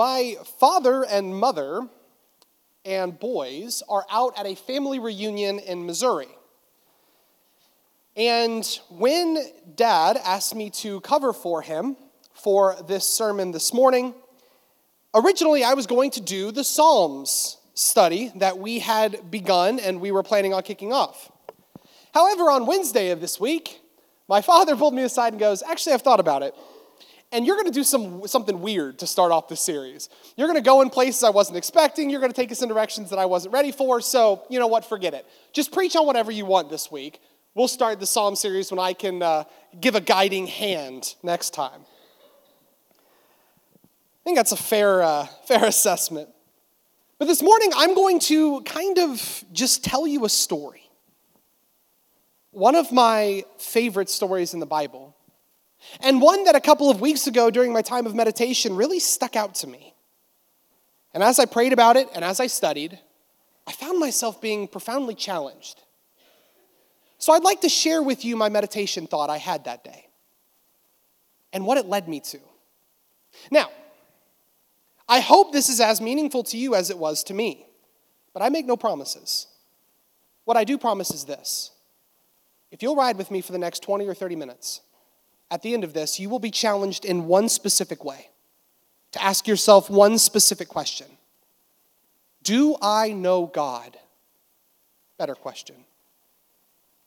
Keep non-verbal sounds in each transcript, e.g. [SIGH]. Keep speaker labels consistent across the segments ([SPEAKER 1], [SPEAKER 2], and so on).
[SPEAKER 1] My father and mother and boys are out at a family reunion in Missouri. And when dad asked me to cover for him for this sermon this morning, originally I was going to do the Psalms study that we had begun and we were planning on kicking off. However, on Wednesday of this week, my father pulled me aside and goes, Actually, I've thought about it. And you're going to do some, something weird to start off this series. You're going to go in places I wasn't expecting. You're going to take us in directions that I wasn't ready for. So, you know what? Forget it. Just preach on whatever you want this week. We'll start the Psalm series when I can uh, give a guiding hand next time. I think that's a fair, uh, fair [LAUGHS] assessment. But this morning, I'm going to kind of just tell you a story. One of my favorite stories in the Bible and one that a couple of weeks ago during my time of meditation really stuck out to me. And as I prayed about it and as I studied, I found myself being profoundly challenged. So I'd like to share with you my meditation thought I had that day and what it led me to. Now, I hope this is as meaningful to you as it was to me, but I make no promises. What I do promise is this if you'll ride with me for the next 20 or 30 minutes, at the end of this, you will be challenged in one specific way to ask yourself one specific question Do I know God? Better question.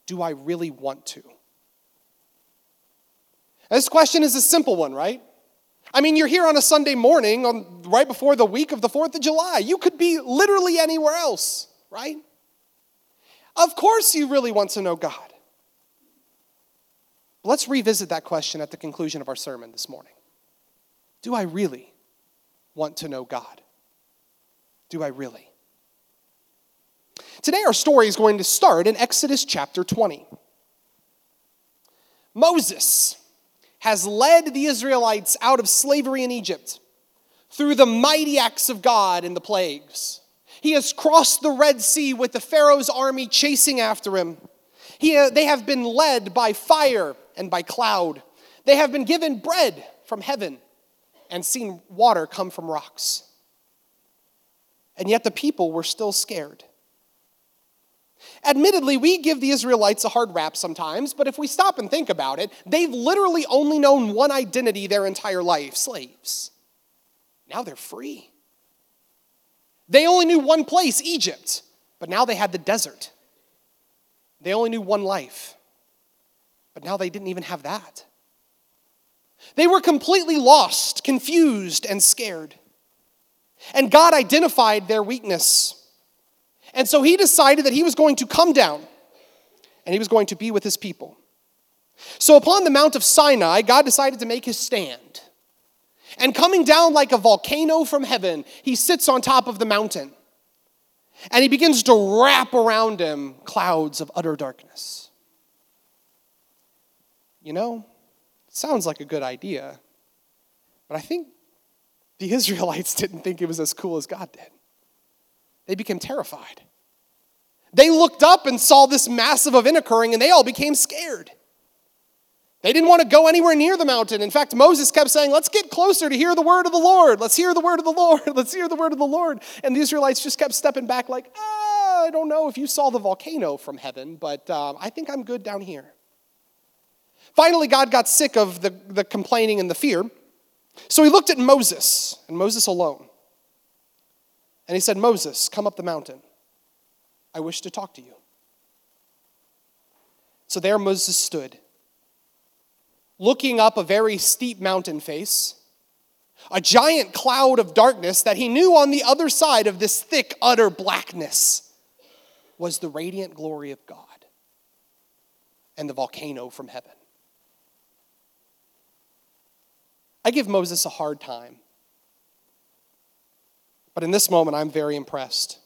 [SPEAKER 1] Do I really want to? This question is a simple one, right? I mean, you're here on a Sunday morning, on, right before the week of the 4th of July. You could be literally anywhere else, right? Of course, you really want to know God. Let's revisit that question at the conclusion of our sermon this morning. Do I really want to know God? Do I really? Today, our story is going to start in Exodus chapter 20. Moses has led the Israelites out of slavery in Egypt through the mighty acts of God and the plagues. He has crossed the Red Sea with the Pharaoh's army chasing after him. He, uh, they have been led by fire and by cloud. They have been given bread from heaven and seen water come from rocks. And yet the people were still scared. Admittedly, we give the Israelites a hard rap sometimes, but if we stop and think about it, they've literally only known one identity their entire life slaves. Now they're free. They only knew one place, Egypt, but now they had the desert. They only knew one life. But now they didn't even have that. They were completely lost, confused, and scared. And God identified their weakness. And so he decided that he was going to come down and he was going to be with his people. So upon the Mount of Sinai, God decided to make his stand. And coming down like a volcano from heaven, he sits on top of the mountain. And he begins to wrap around him clouds of utter darkness you know, sounds like a good idea, but I think the [LAUGHS] Israelites didn't think it was as cool as God did. They became terrified. They looked up and saw this massive event occurring and they all became scared. They didn't want to go anywhere near the mountain. In fact, Moses kept saying, Let's get closer to hear the word of the Lord. Let's hear the word of the Lord. [LAUGHS] Let's hear the word of the Lord. And the Israelites just kept stepping back, like, ah, I don't know if you saw the volcano from heaven, but um, I think I'm good down here. Finally, God got sick of the, the complaining and the fear. So he looked at Moses, and Moses alone. And he said, Moses, come up the mountain. I wish to talk to you. So there Moses stood, looking up a very steep mountain face, a giant cloud of darkness that he knew on the other side of this thick, utter blackness was the radiant glory of God and the volcano from heaven. I give Moses a hard time. But in this moment, I'm very impressed.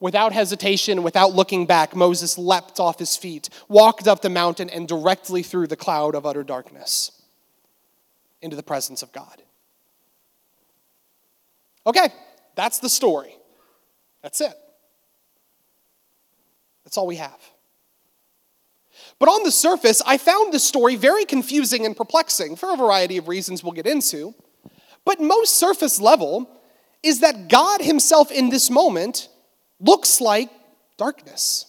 [SPEAKER 1] Without hesitation, without looking back, Moses leapt off his feet, walked up the mountain, and directly through the cloud of utter darkness into the presence of God. Okay, that's the story. That's it. That's all we have. But on the surface, I found this story very confusing and perplexing for a variety of reasons we'll get into. But most surface level is that God Himself in this moment looks like darkness.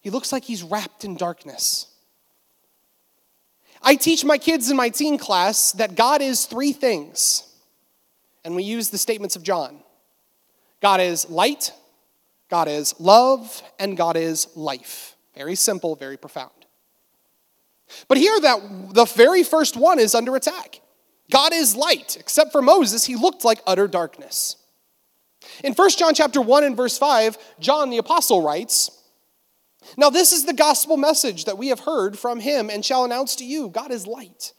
[SPEAKER 1] He looks like He's wrapped in darkness. I teach my kids in my teen class that God is three things, and we use the statements of John God is light, God is love, and God is life. Very simple, very profound. But here, that the very first one is under attack. God is light. Except for Moses, he looked like utter darkness. In 1 John chapter 1 and verse 5, John the apostle writes, Now this is the gospel message that we have heard from him and shall announce to you God is light,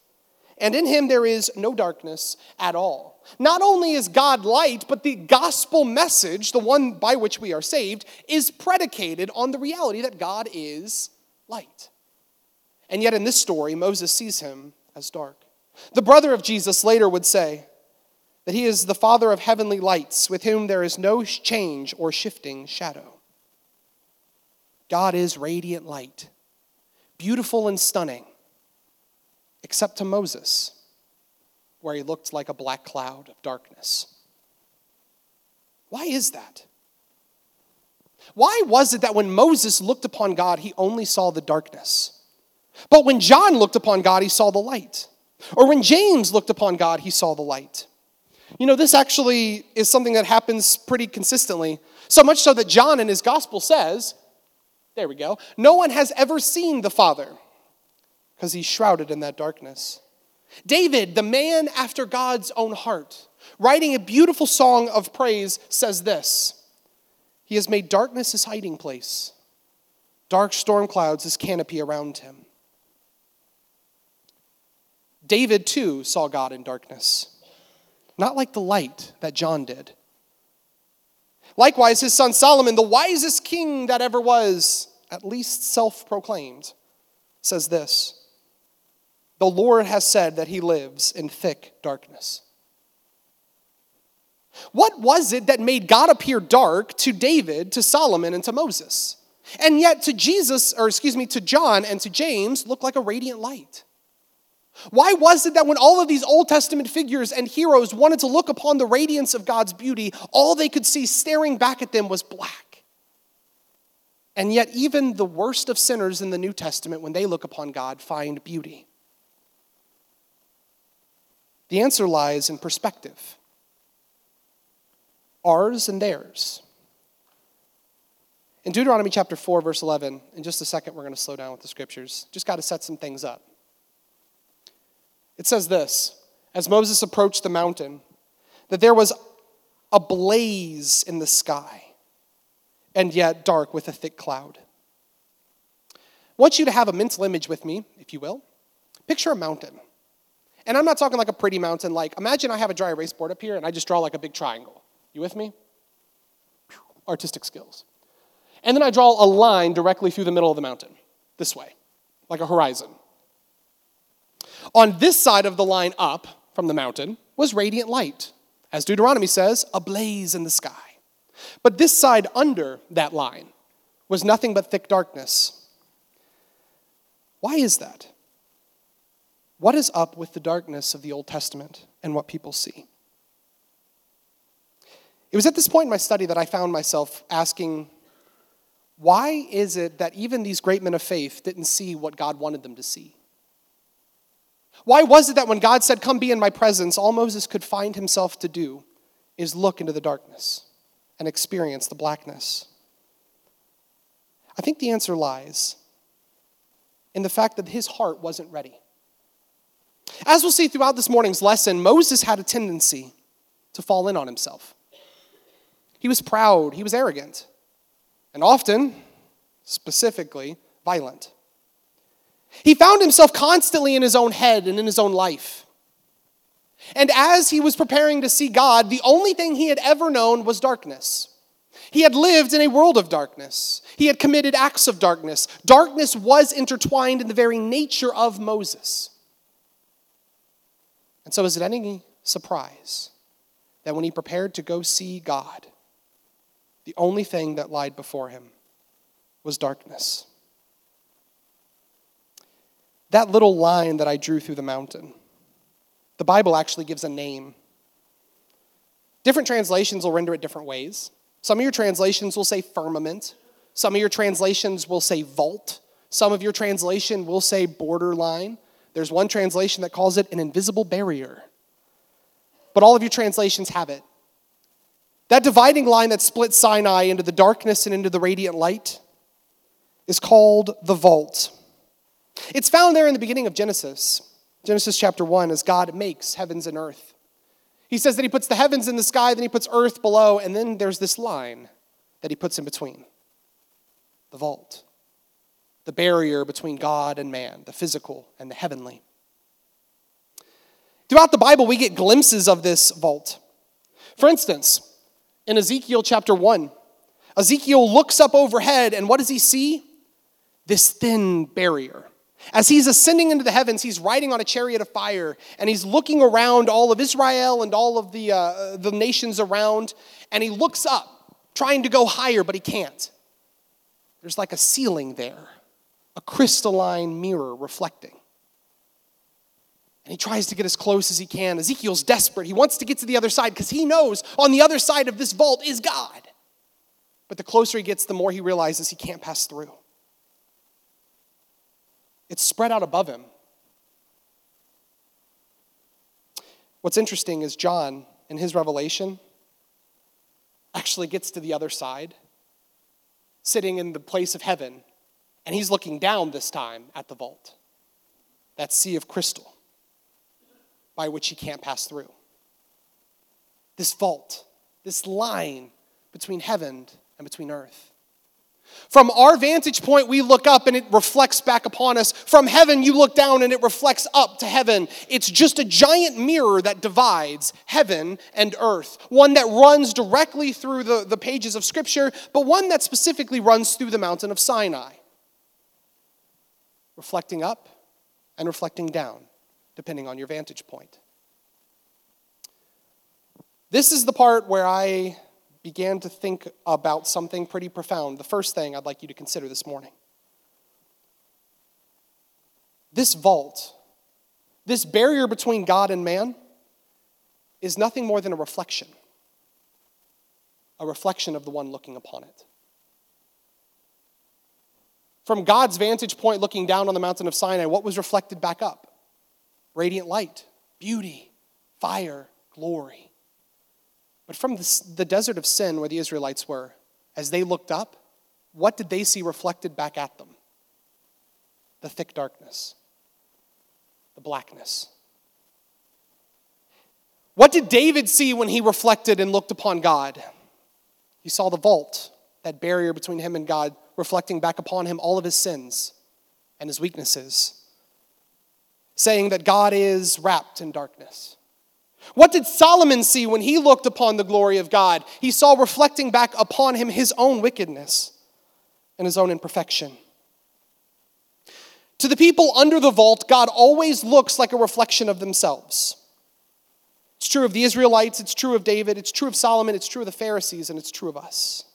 [SPEAKER 1] and in him there is no darkness at all. Not only is God light, but the gospel message, the one by which we are saved, is predicated on the reality that God is light. And yet in this story, Moses sees him as dark. The brother of Jesus later would say that he is the father of heavenly lights, with whom there is no change or shifting shadow. God is radiant light, beautiful and stunning, except to Moses, where he looked like a black cloud of darkness. Why is that? Why was it that when Moses looked upon God, he only saw the darkness? But when John looked upon God, he saw the light. Or when James looked upon God, he saw the light. You know, this actually is something that happens pretty consistently. So much so that John in his gospel says, there we go, no one has ever seen the Father because he's shrouded in that darkness. David, the man after God's own heart, writing a beautiful song of praise, says this He has made darkness his hiding place, dark storm clouds his canopy around him. David too saw God in darkness, not like the light that John did. Likewise, his son Solomon, the wisest king that ever was, at least self proclaimed, says this The Lord has said that he lives in thick darkness. What was it that made God appear dark to David, to Solomon, and to Moses? And yet to Jesus, or excuse me, to John and to James, look like a radiant light? Why was it that when all of these Old Testament figures and heroes wanted to look upon the radiance of God's beauty, all they could see staring back at them was black? And yet, even the worst of sinners in the New Testament, when they look upon God, find beauty. The answer lies in perspective ours and theirs. In Deuteronomy chapter 4, verse 11, in just a second, we're going to slow down with the scriptures. Just got to set some things up. It says this As Moses approached the mountain, that there was a blaze in the sky, and yet dark with a thick cloud. I want you to have a mental image with me, if you will. Picture a mountain. And I'm not talking like a pretty mountain, like imagine I have a dry erase board up here and I just draw like a big triangle. You with me? Artistic skills. And then I draw a line directly through the middle of the mountain, this way, like a horizon. On this side of the line up from the mountain was radiant light, as Deuteronomy says, a blaze in the sky. But this side under that line was nothing but thick darkness. Why is that? What is up with the darkness of the Old Testament and what people see? It was at this point in my study that I found myself asking, why is it that even these great men of faith didn't see what God wanted them to see? Why was it that when God said, Come be in my presence, all Moses could find himself to do is look into the darkness and experience the blackness? I think the answer lies in the fact that his heart wasn't ready. As we'll see throughout this morning's lesson, Moses had a tendency to fall in on himself. He was proud, he was arrogant, and often, specifically, violent. He found himself constantly in his own head and in his own life. And as he was preparing to see God, the only thing he had ever known was darkness. He had lived in a world of darkness. He had committed acts of darkness. Darkness was intertwined in the very nature of Moses. And so, is it any surprise that when he prepared to go see God, the only thing that lied before him was darkness? that little line that I drew through the mountain, the Bible actually gives a name. Different translations will render it different ways. Some of your translations will say firmament. Some of your translations will say vault. Some of your translation will say borderline. There's one translation that calls it an invisible barrier. But all of your translations have it. That dividing line that splits Sinai into the darkness and into the radiant light is called the vault. It's found there in the beginning of Genesis, Genesis chapter 1, as God makes heavens and earth. He says that He puts the heavens in the sky, then He puts earth below, and then there's this line that He puts in between the vault, the barrier between God and man, the physical and the heavenly. Throughout the Bible, we get glimpses of this vault. For instance, in Ezekiel chapter 1, Ezekiel looks up overhead, and what does he see? This thin barrier. As he's ascending into the heavens, he's riding on a chariot of fire, and he's looking around all of Israel and all of the, uh, the nations around, and he looks up, trying to go higher, but he can't. There's like a ceiling there, a crystalline mirror reflecting. And he tries to get as close as he can. Ezekiel's desperate. He wants to get to the other side because he knows on the other side of this vault is God. But the closer he gets, the more he realizes he can't pass through. It's spread out above him. What's interesting is John, in his revelation, actually gets to the other side, sitting in the place of heaven, and he's looking down this time at the vault, that sea of crystal by which he can't pass through. This vault, this line between heaven and between earth. From our vantage point, we look up and it reflects back upon us. From heaven, you look down and it reflects up to heaven. It's just a giant mirror that divides heaven and earth. One that runs directly through the, the pages of Scripture, but one that specifically runs through the mountain of Sinai, reflecting up and reflecting down depending on your vantage point. This is the part where I began to think about something pretty profound. The first thing I'd like you to consider this morning. This vault, this barrier between God and man, is nothing more than a reflection, a reflection of the one looking upon it. From God's vantage point, looking down on the mountain of Sinai, what was reflected back up? radiant light, beauty, fire, glory. But from the, desert of sin where the Israelites were, as they looked up, what did they see reflected back at them? The thick darkness, the blackness. What did David see when he reflected and looked upon God? He saw the vault, that barrier between him and God, reflecting back upon him all of his sins and his weaknesses saying that God is wrapped in darkness. What did Solomon see when he looked upon the glory of God? He saw reflecting back upon him his own wickedness and his own imperfection. To the people under the vault, God always looks like a reflection of themselves. It's true of the Israelites, it's true of David, it's true of Solomon, it's true of the Pharisees, and it's true of us.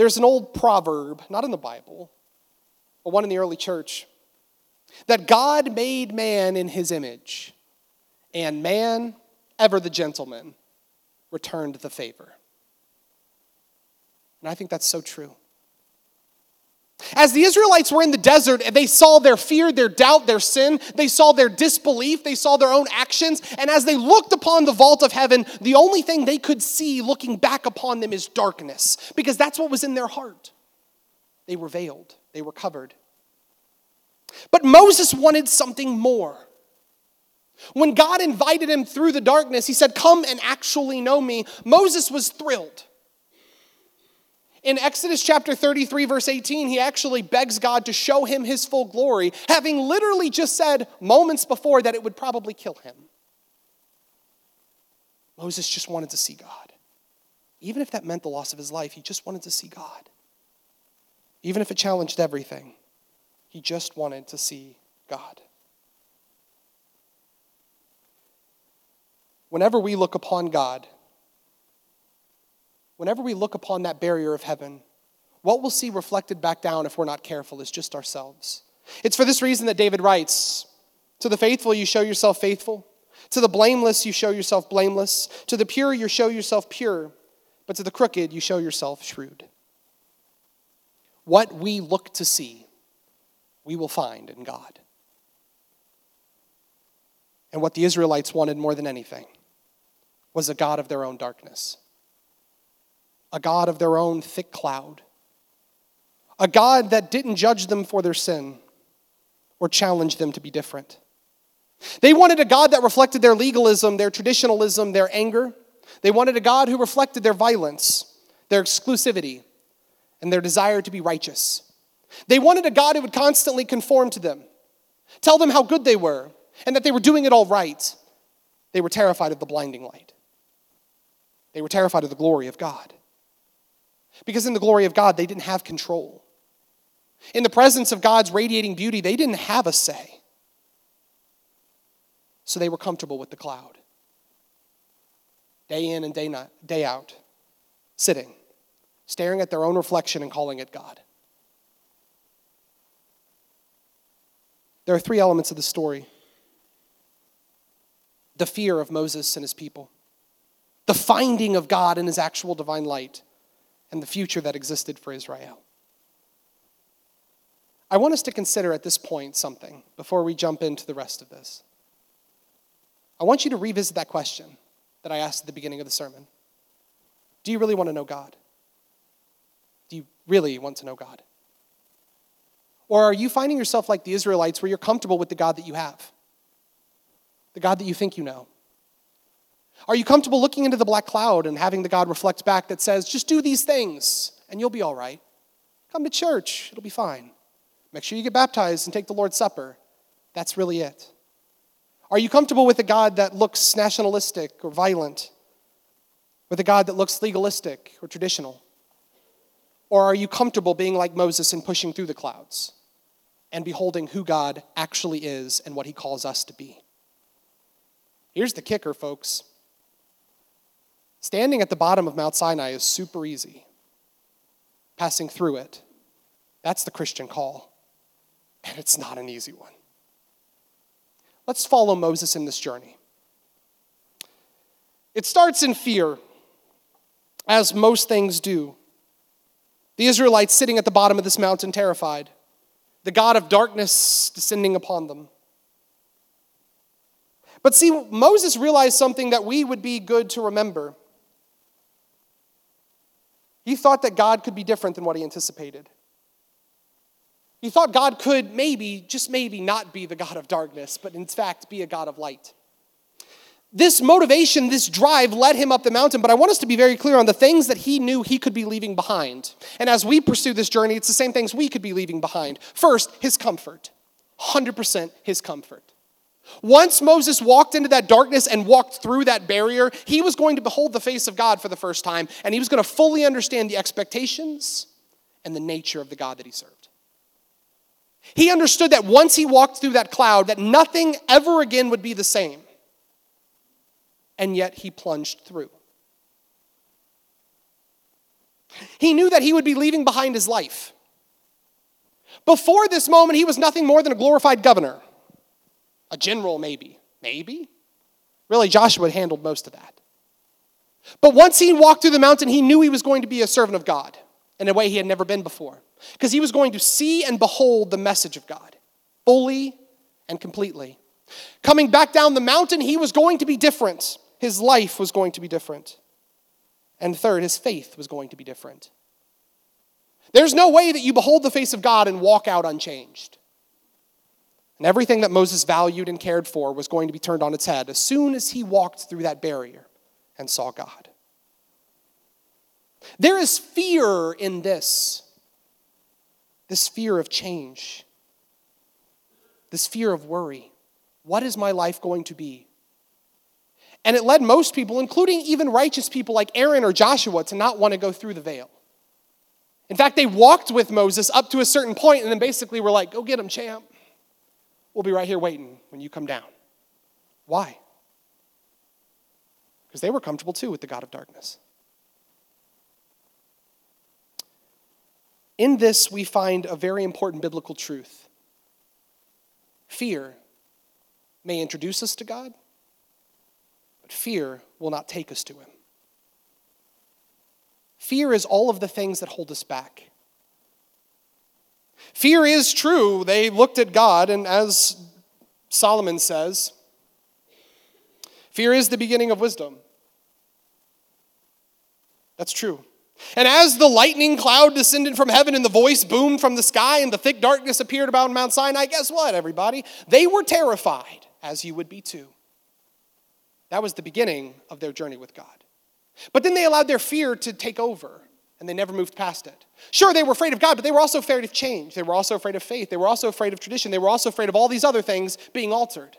[SPEAKER 1] There's an old proverb, not in the Bible, but one in the early church, that God made man in his image, and man, ever the gentleman, returned the favor. And I think that's so true. As the Israelites were in the desert, they saw their fear, their doubt, their sin. They saw their disbelief. They saw their own actions. And as they looked upon the vault of heaven, the only thing they could see looking back upon them is darkness, because that's what was in their heart. They were veiled, they were covered. But Moses wanted something more. When God invited him through the darkness, he said, Come and actually know me. Moses was thrilled. In Exodus chapter 33, verse 18, he actually begs God to show him his full glory, having literally just said moments before that it would probably kill him. Moses just wanted to see God. Even if that meant the loss of his life, he just wanted to see God. Even if it challenged everything. He just wanted to see God. Whenever we look upon God, whenever we look upon that barrier of heaven, what we'll see reflected back down if we're not careful is just ourselves. It's for this reason that David writes To the faithful, you show yourself faithful. To the blameless, you show yourself blameless. To the pure, you show yourself pure. But to the crooked, you show yourself shrewd. What we look to see, we will find in God. And what the Israelites wanted more than anything was a God of their own darkness, a God of their own thick cloud, a God that didn't judge them for their sin or challenge them to be different. They wanted a God that reflected their legalism, their traditionalism, their anger. They wanted a God who reflected their violence, their exclusivity, and their desire to be righteous. They wanted a God who would constantly conform to them, tell them how good they were, and that they were doing it all right. They were terrified of the blinding light. They were terrified of the glory of God. Because in the glory of God, they didn't have control. In the presence of God's radiating beauty, they didn't have a say. So they were comfortable with the cloud. Day in and day, not, day out, sitting, staring at their own reflection and calling it God. There are three elements of the story the fear of Moses and his people, the finding of God in his actual divine light, and the future that existed for Israel. I want us to consider at this point something before we jump into the rest of this. I want you to revisit that question that I asked at the beginning of the sermon. Do you really want to know God? Do you really want to know God? Or are you finding yourself like the Israelites where you're comfortable with the God that you have? The God that you think you know? Are you comfortable looking into the black cloud and having the God reflect back that says, just do these things and you'll be all right? Come to church, it'll be fine. Make sure you get baptized and take the Lord's Supper. That's really it. Are you comfortable with a God that looks nationalistic or violent? With a God that looks legalistic or traditional? Or are you comfortable being like Moses and pushing through the clouds and beholding who God actually is and what he calls us to be? Here's the kicker, folks. Standing at the bottom of Mount Sinai is super easy. Passing through it, that's the Christian call and it's not an easy one. Let's follow Moses in this journey. It starts in fear, as most things do. The Israelites sitting at the bottom of this mountain, terrified, the God of darkness descending upon them. But see, Moses realized something that we would be good to remember. He thought that God could be different than what he anticipated. He thought God could maybe, just maybe, not be the God of darkness, but in fact be a God of light. This motivation, this drive led him up the mountain, but I want us to be very clear on the things that he knew he could be leaving behind. And as we pursue this journey, it's the same things we could be leaving behind. First, his comfort 100% his comfort. Once Moses walked into that darkness and walked through that barrier, he was going to behold the face of God for the first time, and he was going to fully understand the expectations and the nature of the God that he served. He understood that once he walked through that cloud, that nothing ever again would be the same. And yet he plunged through. He knew that he would be leaving behind his life. Before this moment, he was nothing more than a glorified governor, a general, maybe. Maybe? Really, Joshua handled most of that. But once he walked through the mountain, he knew he was going to be a servant of God in a way he had never been before because he was going to see and behold the message of God fully and completely. Coming back down the mountain, he was going to be different. His life was going to be different. And third, his faith was going to be different. There's no way that you behold the face of God and walk out unchanged. And everything that Moses valued and cared for was going to be turned on its head as soon as he walked through that barrier and saw God. There is fear in this this fear of change, this fear of worry. What is my life going to be? And it led most people, including even righteous people like Aaron or Joshua, to not want to go through the veil. In fact, they walked with Moses up to a certain point and then basically were like, Go get him, champ. We'll be right here waiting when you come down. Why? Because they were comfortable too with the God of darkness. In this, we find a very important biblical truth fear may introduce us to God, but fear will not take us to Him. Fear is all of the things that hold us back. Fear is true. They looked at God, and as Solomon says, fear is the beginning of wisdom. That's true. And as the lightning cloud descended from heaven and the voice boomed from the sky and the thick darkness appeared about Mount Sinai, guess what, everybody? They were terrified, as you would be too. That was the beginning of their journey with God. But then they allowed their fear to take over and they never moved past it. Sure, they were afraid of God, but they were also afraid of change. They were also afraid of faith. They were also afraid of tradition. They were also afraid of all these other things being altered.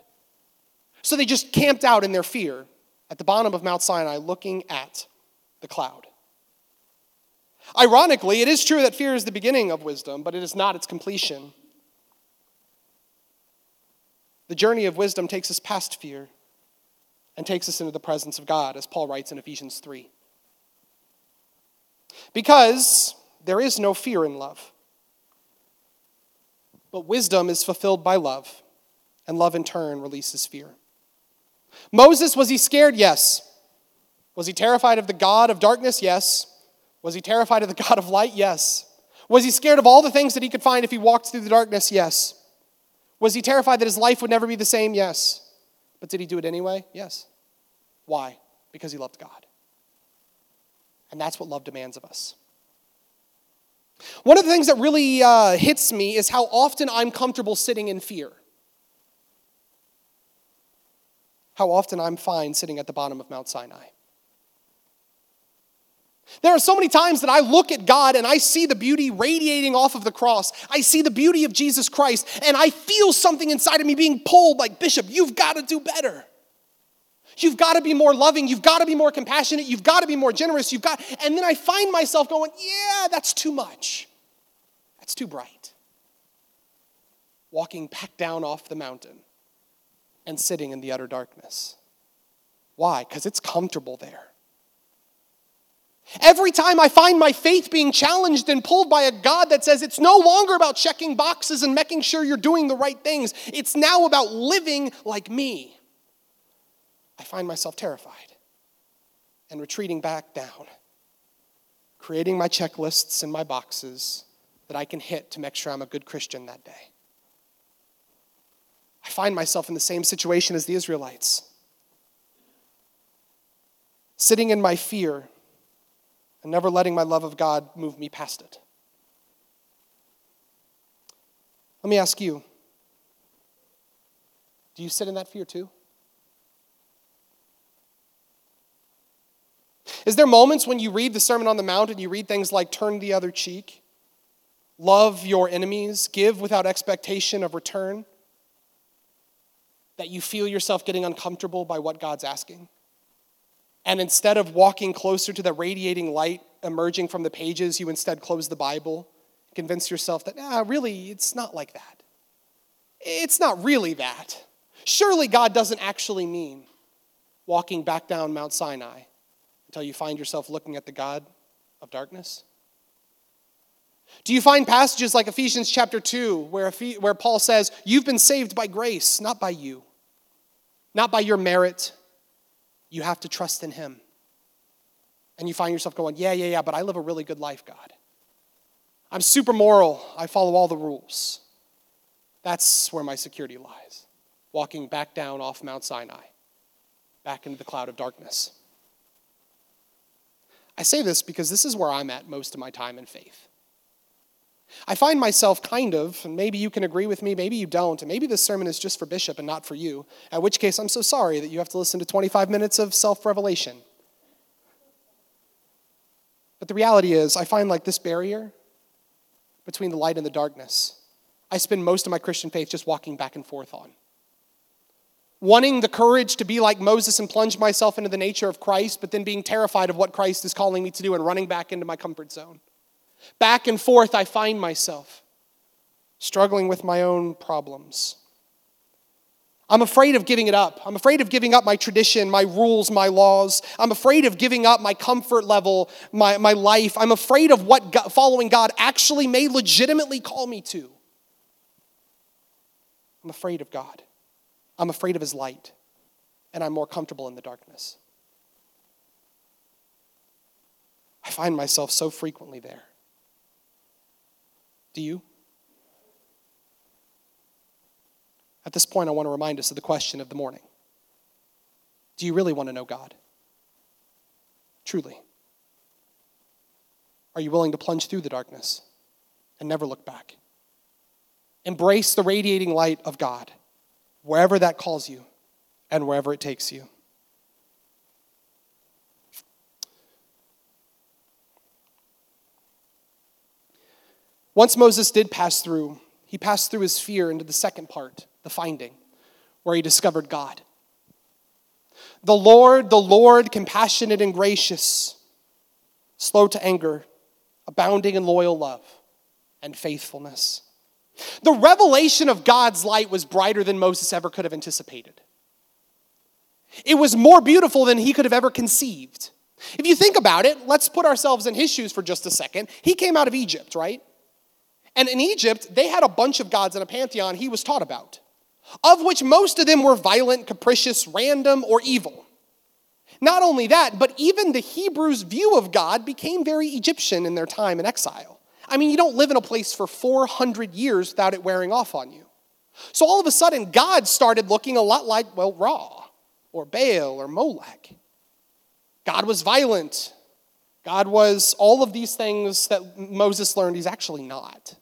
[SPEAKER 1] So they just camped out in their fear at the bottom of Mount Sinai looking at the cloud. Ironically, it is true that fear is the beginning of wisdom, but it is not its completion. The journey of wisdom takes us past fear and takes us into the presence of God, as Paul writes in Ephesians 3. Because there is no fear in love. But wisdom is fulfilled by love, and love in turn releases fear. Moses, was he scared? Yes. Was he terrified of the God of darkness? Yes. Was he terrified of the [LAUGHS] God of light? Yes. Was he scared of all the things that he could find if he walked through the darkness? Yes. Was he terrified that his life would never be the same? Yes. But did he do it anyway? Yes. Why? Because he loved God. And that's what love demands of us. One of the things that really uh, hits me is how often I'm comfortable sitting in fear. How often I'm fine sitting at the bottom of Mount Sinai. There are so many times that I look at God and I see the beauty radiating off of the cross. I see the beauty of Jesus Christ and I feel something inside of me being pulled like, Bishop, you've got to do better. You've got to be more loving. You've got to be more compassionate. You've got to be more generous. You've got, and then I find myself going, yeah, that's too much. That's too bright. Walking back down off the mountain and sitting in the utter darkness. Why? Because it's comfortable there. Every time I find my faith being challenged and pulled by a God that says it's no longer about checking boxes and making sure you're doing the right things, it's now about living like me, I find myself terrified and retreating back down, creating my checklists and my boxes that I can hit to make sure I'm a good Christian that day. I find myself in the same situation as the Israelites, sitting in my fear and never letting my love of God move me past it. Let me ask you do you sit in that fear too? Is there moments when you read the Sermon on the Mount and you read things like turn the other cheek, love your enemies, give without expectation of return, that you feel yourself getting uncomfortable by what God's asking? And instead of walking closer to the radiating light emerging from the pages, you instead close the Bible, convince yourself that, ah, really, it's not like that. It's not really that. Surely God doesn't actually mean walking back down Mount Sinai until you find yourself looking at the God of darkness? Do you find passages like Ephesians chapter 2 where, where Paul says, You've been saved by grace, not by you, not by your merit, you have to trust in Him. And you find yourself going, yeah, yeah, yeah, but I live a really good life, God. I'm super moral. I follow all the rules. That's where my security lies. Walking back down off Mount Sinai, back into the cloud of darkness. I say this because this is where I'm at most of my time in faith. I find myself kind of, and maybe you can agree with me, maybe you don't, and maybe this sermon is just for Bishop and not for you, at which case I'm so sorry that you have to listen to 25 minutes of self revelation. But the reality is, I find like this barrier between the light and the darkness, I spend most of my Christian faith just walking back and forth on. Wanting the courage to be like Moses and plunge myself into the nature of Christ, but then being terrified of what Christ is calling me to do and running back into my comfort zone. Back and forth, I find myself struggling with my own problems. I'm afraid of giving it up. I'm afraid of giving up my tradition, my rules, my laws. I'm afraid of giving up my comfort level, my, my life. I'm afraid of what God, following God actually may legitimately call me to. I'm afraid of God. I'm afraid of his light, and I'm more comfortable in the darkness. I find myself so frequently there. Do you? At this point, I want to remind us of the question of the morning Do you really want to know God? Truly. Are you willing to plunge through the darkness and never look back? Embrace the radiating light of God, wherever that calls you and wherever it takes you. Once Moses did pass through, he passed through his fear into the second part, the finding, where he discovered God. The Lord, the Lord, compassionate and gracious, slow to anger, abounding in loyal love and faithfulness. The revelation of God's light was brighter than Moses ever could have anticipated. It was more beautiful than he could have ever conceived. If you think about it, let's put ourselves in his shoes for just a second. He came out of Egypt, right? And in Egypt, they had a bunch of gods in a pantheon he was taught about, of which most of them were violent, capricious, random, or evil. Not only that, but even the Hebrews' view of God became very Egyptian in their time in exile. I mean, you don't live in a place for 400 years without it wearing off on you. So all of a sudden, God started looking a lot like, well, Ra or Baal or Molech. God was violent. God was all of these things that Moses learned he's actually not.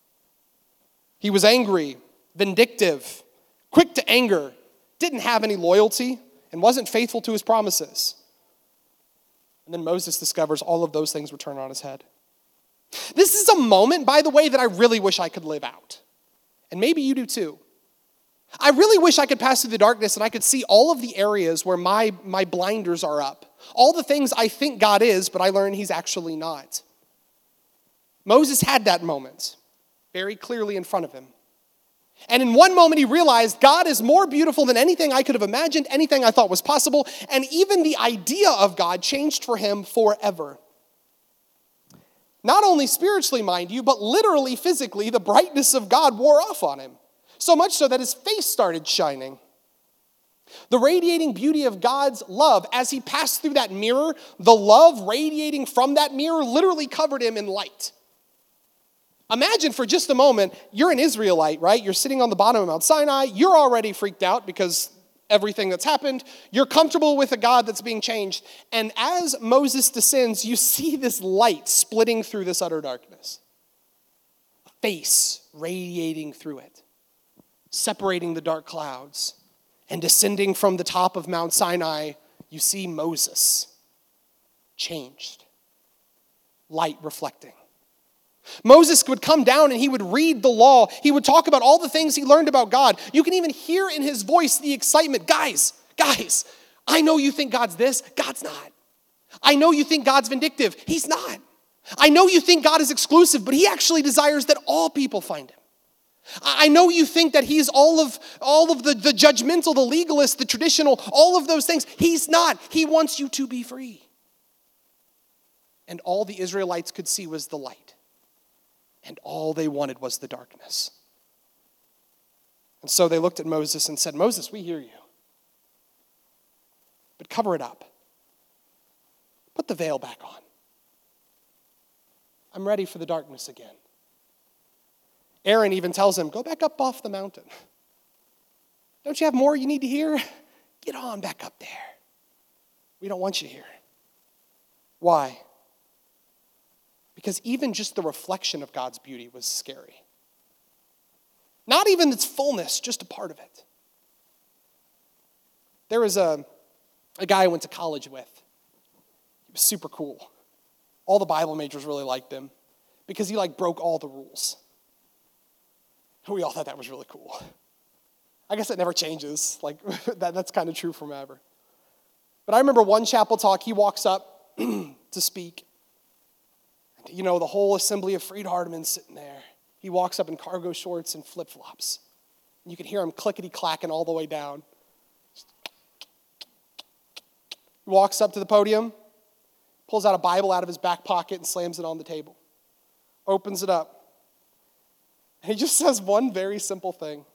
[SPEAKER 1] He was angry, vindictive, quick to anger, didn't have any loyalty, and wasn't faithful to his promises. And then Moses discovers all of those things were turned on his head. This is a moment, by the way, that I really wish I could live out. And maybe you do too. I really wish I could pass through the darkness and I could see all of the areas where my, my blinders are up. All the things I think God is, but I learn He's actually not. Moses had that moment very clearly in front of him. And in one moment, he realized God is more beautiful than anything I could have imagined, anything I thought was possible, and even the idea of God changed for him forever. Not only spiritually, mind you, but literally, physically, the brightness of God wore off on him. So much so that his face started shining. The radiating beauty of God's love, as he passed through that mirror, the love radiating from that mirror literally covered him in light. Imagine for just a moment, you're an Israelite, right? You're sitting on the bottom of Mount Sinai. You're already freaked out because everything that's happened. You're comfortable with a God that's being changed. And as Moses descends, you see this light splitting through this utter darkness, a face radiating through it, separating the dark clouds. And descending from the top of Mount Sinai, you see Moses changed, light reflecting. Moses would come down and he would read the law. He would talk about all the things he learned about God. You can even hear in his voice the excitement. Guys, guys, I know you think God's this, God's not. I know you think God's vindictive, He's not. I know you think God is exclusive, but He actually desires that all people find Him. I know you think that He's all of, all of the, the judgmental, the legalist, the traditional, all of those things. He's not. He wants you to be free. And all the Israelites could see was the light and all they wanted was the darkness. And so they looked at Moses and said, Moses, we hear you. But cover it up. Put the veil back on. I'm ready for the darkness again. Aaron even tells him, Go back up off the mountain. Don't you have more you need to hear? Get on back up there. We don't want you here. Why? Because even just the reflection of God's beauty was scary. Not even its fullness, just a part of it. There was a, a guy I went to college with. He was super cool. All the Bible majors really liked him because he like broke all the rules. We all thought that was really cool. I guess it never changes. Like [LAUGHS] that, that's kind of true forever. But I remember one chapel talk, he walks up [CLEARS THROAT] to speak, you know, the whole assembly of Freed Hardeman sitting there. He walks up in cargo shorts and flip flops. You can hear him clickety clacking all the way down. He walks up to the podium, pulls out a Bible out of his back pocket and slams it on the table, opens it up. And he just [LAUGHS] says one very simple thing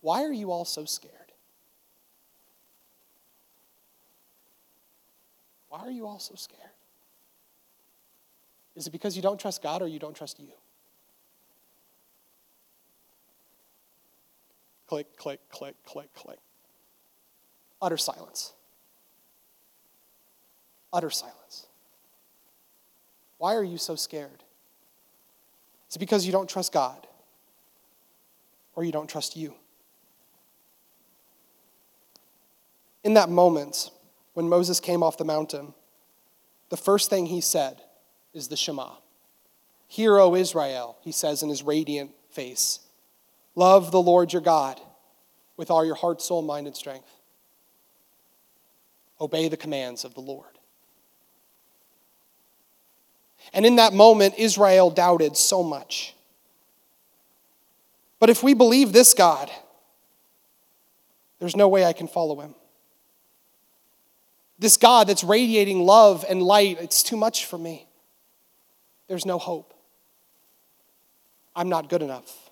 [SPEAKER 1] Why are you all so scared? Why are you all so scared? Is it because you don't trust God or you don't trust you? Click, click, click, click, click. Utter silence. Utter silence. Why are you so scared? Is it because you don't trust God or you don't trust you? In that moment, when Moses came off the mountain, the first thing he said is the Shema. Hear, O Israel, he says in his radiant face. Love the Lord your God with all your heart, soul, mind, and strength. Obey the commands of the Lord. And in that moment, Israel doubted so much. But if we believe this God, there's no way I can follow him. This God that's radiating love and light, it's too much for me. There's no hope. I'm not good enough.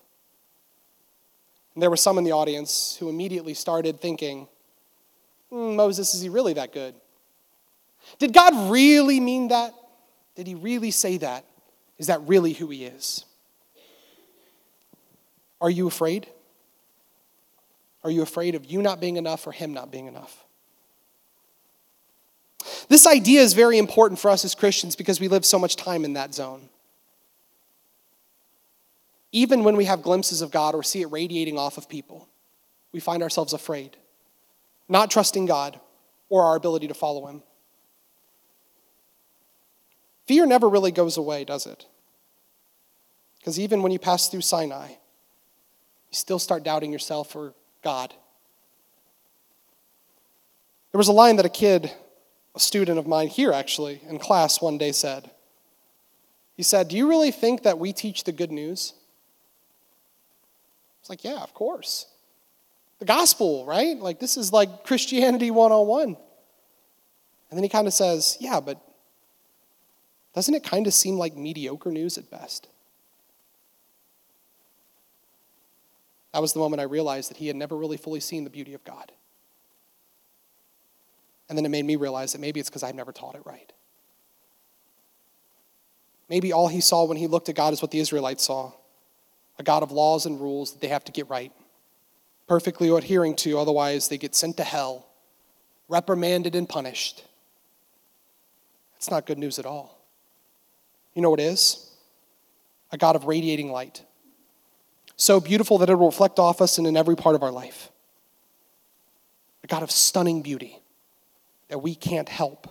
[SPEAKER 1] And there were some in the audience who immediately started thinking, mm, Moses, is he really that good? Did God really mean that? Did he really say that? Is that really who he is? Are you afraid? Are you afraid of you not being enough or him not being enough? This idea is very important for us as Christians because we live so much time in that zone. Even when we have glimpses of God or see it radiating off of people, we find ourselves afraid, not trusting God or our ability to follow Him. Fear never really goes away, does it? Because even when you pass through Sinai, you still start doubting yourself or God. There was a line that a kid a student of mine here, actually, in class one day said. He said, Do you really think that we teach the good news? It's like, Yeah, of course. The gospel, right? Like, this is like Christianity 101. And then he kind of says, Yeah, but doesn't it kind of seem like mediocre news at best? That was the moment I realized that he had never really fully seen the beauty of God. And then it made me realize that maybe it's because I've never taught it right. Maybe all he saw when he looked at God is what the Israelites saw a God of laws and rules that they have to get right, perfectly adhering to, otherwise, they get sent to hell, reprimanded and punished. It's not good news at all. You know what it is? A God of radiating light. So beautiful that it will reflect off us and in every part of our life. A God of stunning beauty that we can't help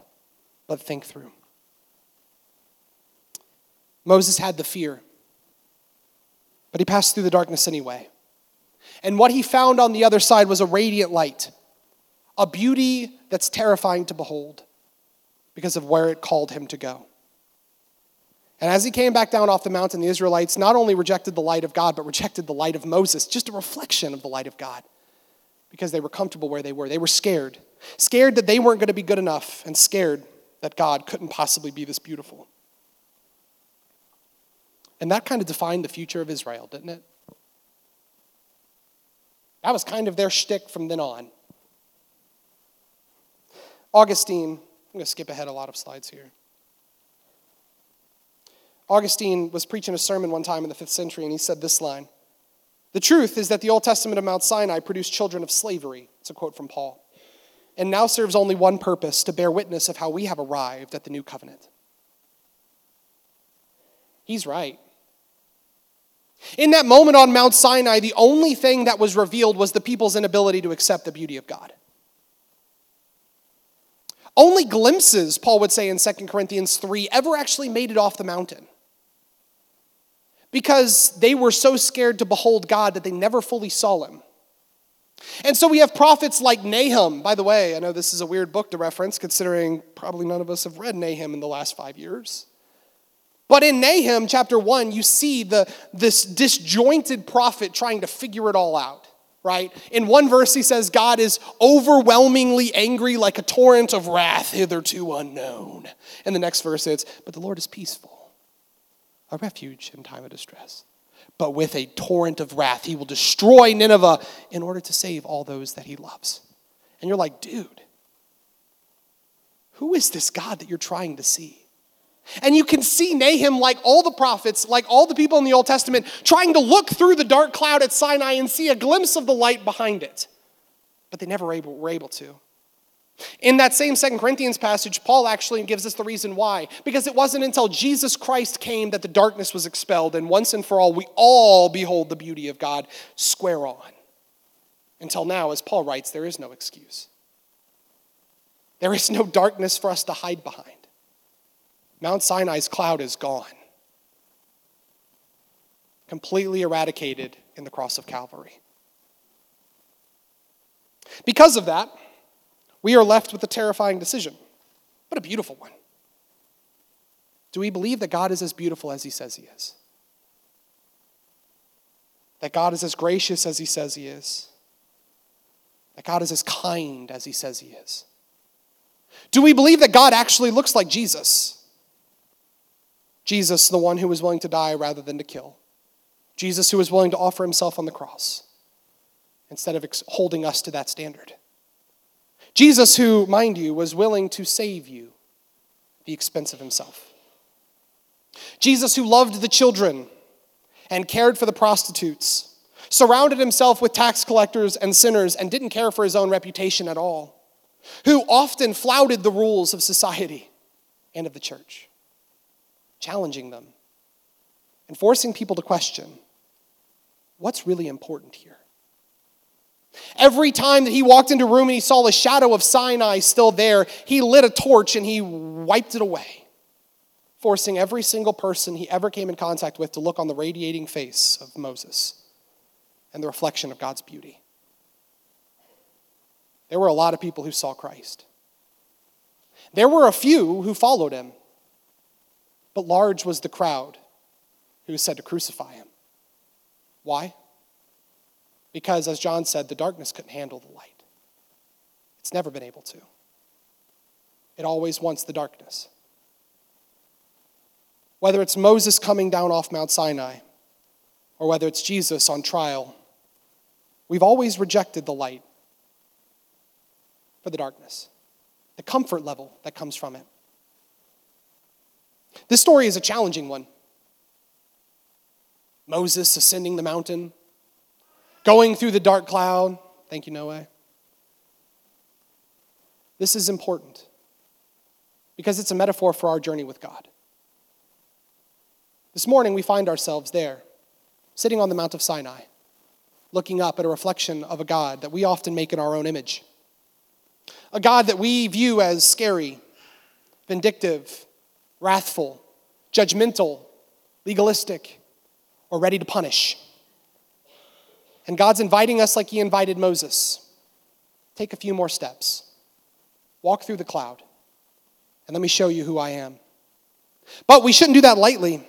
[SPEAKER 1] but think through. Moses had the fear, but he passed through the darkness anyway. And what he found on the other side was a radiant light, a beauty that's terrifying to behold because of where it called him to go. And as he came back down off the mountain, the Israelites not only rejected the light of God, but rejected the light of Moses, just a reflection of the light of God, because they were comfortable where they were. They were scared. Scared that they weren't going to be good enough, and scared that God couldn't possibly be this beautiful. And that kind of defined the future of Israel, didn't it? That was kind of their shtick from then on. Augustine, I'm going to skip ahead a lot of slides here. Augustine was preaching a sermon one time in the fifth century, and he said this line The truth is that the Old Testament of Mount Sinai produced children of slavery. It's a quote from Paul and now serves only one purpose to bear witness of how we have arrived at the new covenant. He's right. In that moment on Mount Sinai, the only thing that was revealed was the people's inability to accept the beauty of God. Only glimpses, Paul would say in 2 Corinthians 3, ever actually made it off the mountain. Because they were so scared to behold God that they never fully saw him. And so we have prophets like Nahum. By the way, I know this is a weird book to reference, considering probably none of us have read Nahum in the last five years. But in Nahum chapter 1, you see the, this disjointed prophet trying to figure it all out, right? In one verse, he says, God is overwhelmingly angry like a torrent of wrath hitherto unknown. And the next verse is, but the Lord is peaceful, a refuge in time of distress. but with a torrent of wrath, he will destroy Nineveh in order to save all those that he loves. And you're like, dude, who is this God that you're trying to see? And you can see Nahum, like all the prophets, like all the people in the Old Testament, trying to look through the dark cloud at Sinai and see a glimpse of the light behind it. But they never were able, were able to. In that same Second Corinthians passage, Paul actually gives us the reason why. Because it wasn't until Jesus Christ came that the darkness was expelled, and once and for all, we all behold the beauty of God square on. Until now, as Paul writes, there is no excuse. There is no darkness for us to hide behind. Mount Sinai's cloud is gone, completely eradicated in the cross of Calvary. Because of that, we are left with a terrifying decision, but a beautiful one. Do we believe that God is as beautiful as he says he is? That God is as gracious as he says he is? That God is as kind as he says he is? Do we believe that God actually looks like Jesus? Jesus, the one who was willing to die rather than to kill. Jesus, who was willing to offer himself on the cross instead of holding us to that standard. Jesus, who, mind you, was willing to save you at the expense of himself. Jesus, who loved the children and cared for the prostitutes, surrounded himself with tax collectors and sinners and didn't care for his own reputation at all, who often flouted the rules of society and of the church, challenging them and forcing people to question what's really important here? Every time that he walked into a room and he saw the shadow of Sinai still there, he lit a torch and he wiped it away, forcing every single person he ever came in contact with to look on the radiating face of Moses and the reflection of God's beauty. There were a lot of people who saw Christ. There were a few who followed him, but large was the crowd who said to crucify him. Why? Because, as John said, the darkness couldn't handle the light. It's never been able to. It always wants the darkness. Whether it's Moses coming down off Mount Sinai, or whether it's Jesus on trial, we've always rejected the light for the darkness, the comfort level that comes from it. This story is a challenging one. Moses ascending the mountain, going through the dark cloud. Thank you, Noah. This is important because it's a metaphor for our journey with God. This morning, we find ourselves there, sitting on the Mount of Sinai, looking up at a reflection of a God that we often make in our own image. A God that we view as scary, vindictive, wrathful, judgmental, legalistic, or ready to punish. And God's inviting us like He invited Moses take a few more steps, walk through the cloud, and let me show you who I am. But we shouldn't do that lightly.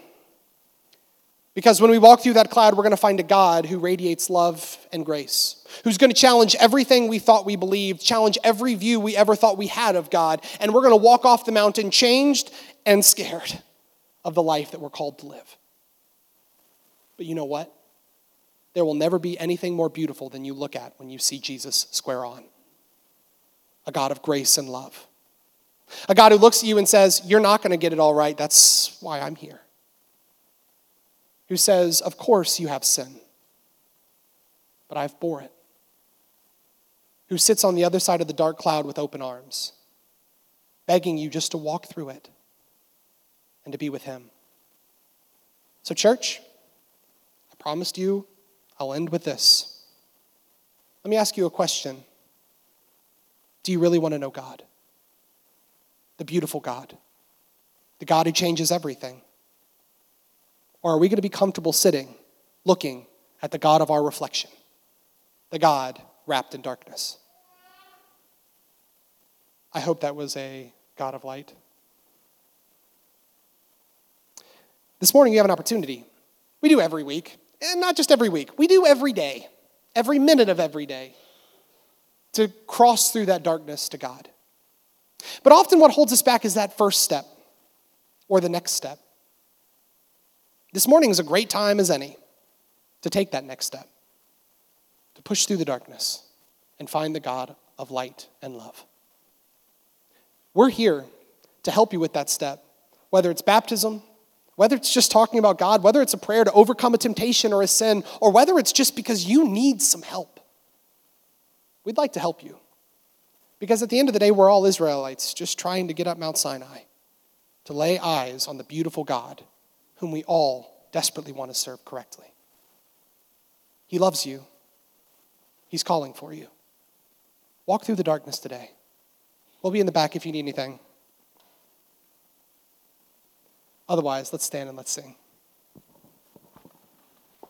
[SPEAKER 1] Because when we walk through that cloud, we're going to find a God who radiates love and grace, who's going to challenge everything we thought we believed, challenge every view we ever thought we had of God, and we're going to walk off the mountain changed and scared of the life that we're called to live. But you know what? There will never be anything more beautiful than you look at when you see Jesus square on. A God of grace and love. A God who looks at you and says, You're not going to get it all right. That's why I'm here. Who says, Of course you have sin, but I've bore it. Who sits on the other side of the dark cloud with open arms, begging you just to walk through it and to be with Him. So, church, I promised you I'll end with this. Let me ask you a question Do you really want to know God? The beautiful God, the God who changes everything? Or are we going to be comfortable sitting, looking at the God of our reflection, the God wrapped in darkness? I hope that was a God of light. This morning, you have an opportunity. We do every week and not just every week, we do every day, every minute of every day, to cross through that darkness to God. But often what holds us back is that first step or the next step. This morning is a great time as any to take that next step, to push through the darkness and find the God of light and love. We're here to help you with that step, whether it's baptism, whether it's just talking about God, whether it's a prayer to overcome a temptation or a sin, or whether it's just because you need some help. We'd like to help you. Because at the end of the day, we're all Israelites just trying to get up Mount Sinai to lay eyes on the beautiful God whom we all desperately want to serve correctly. He loves you, He's calling for you. Walk through the darkness today. We'll be in the back if you need anything. Otherwise, let's stand and let's sing.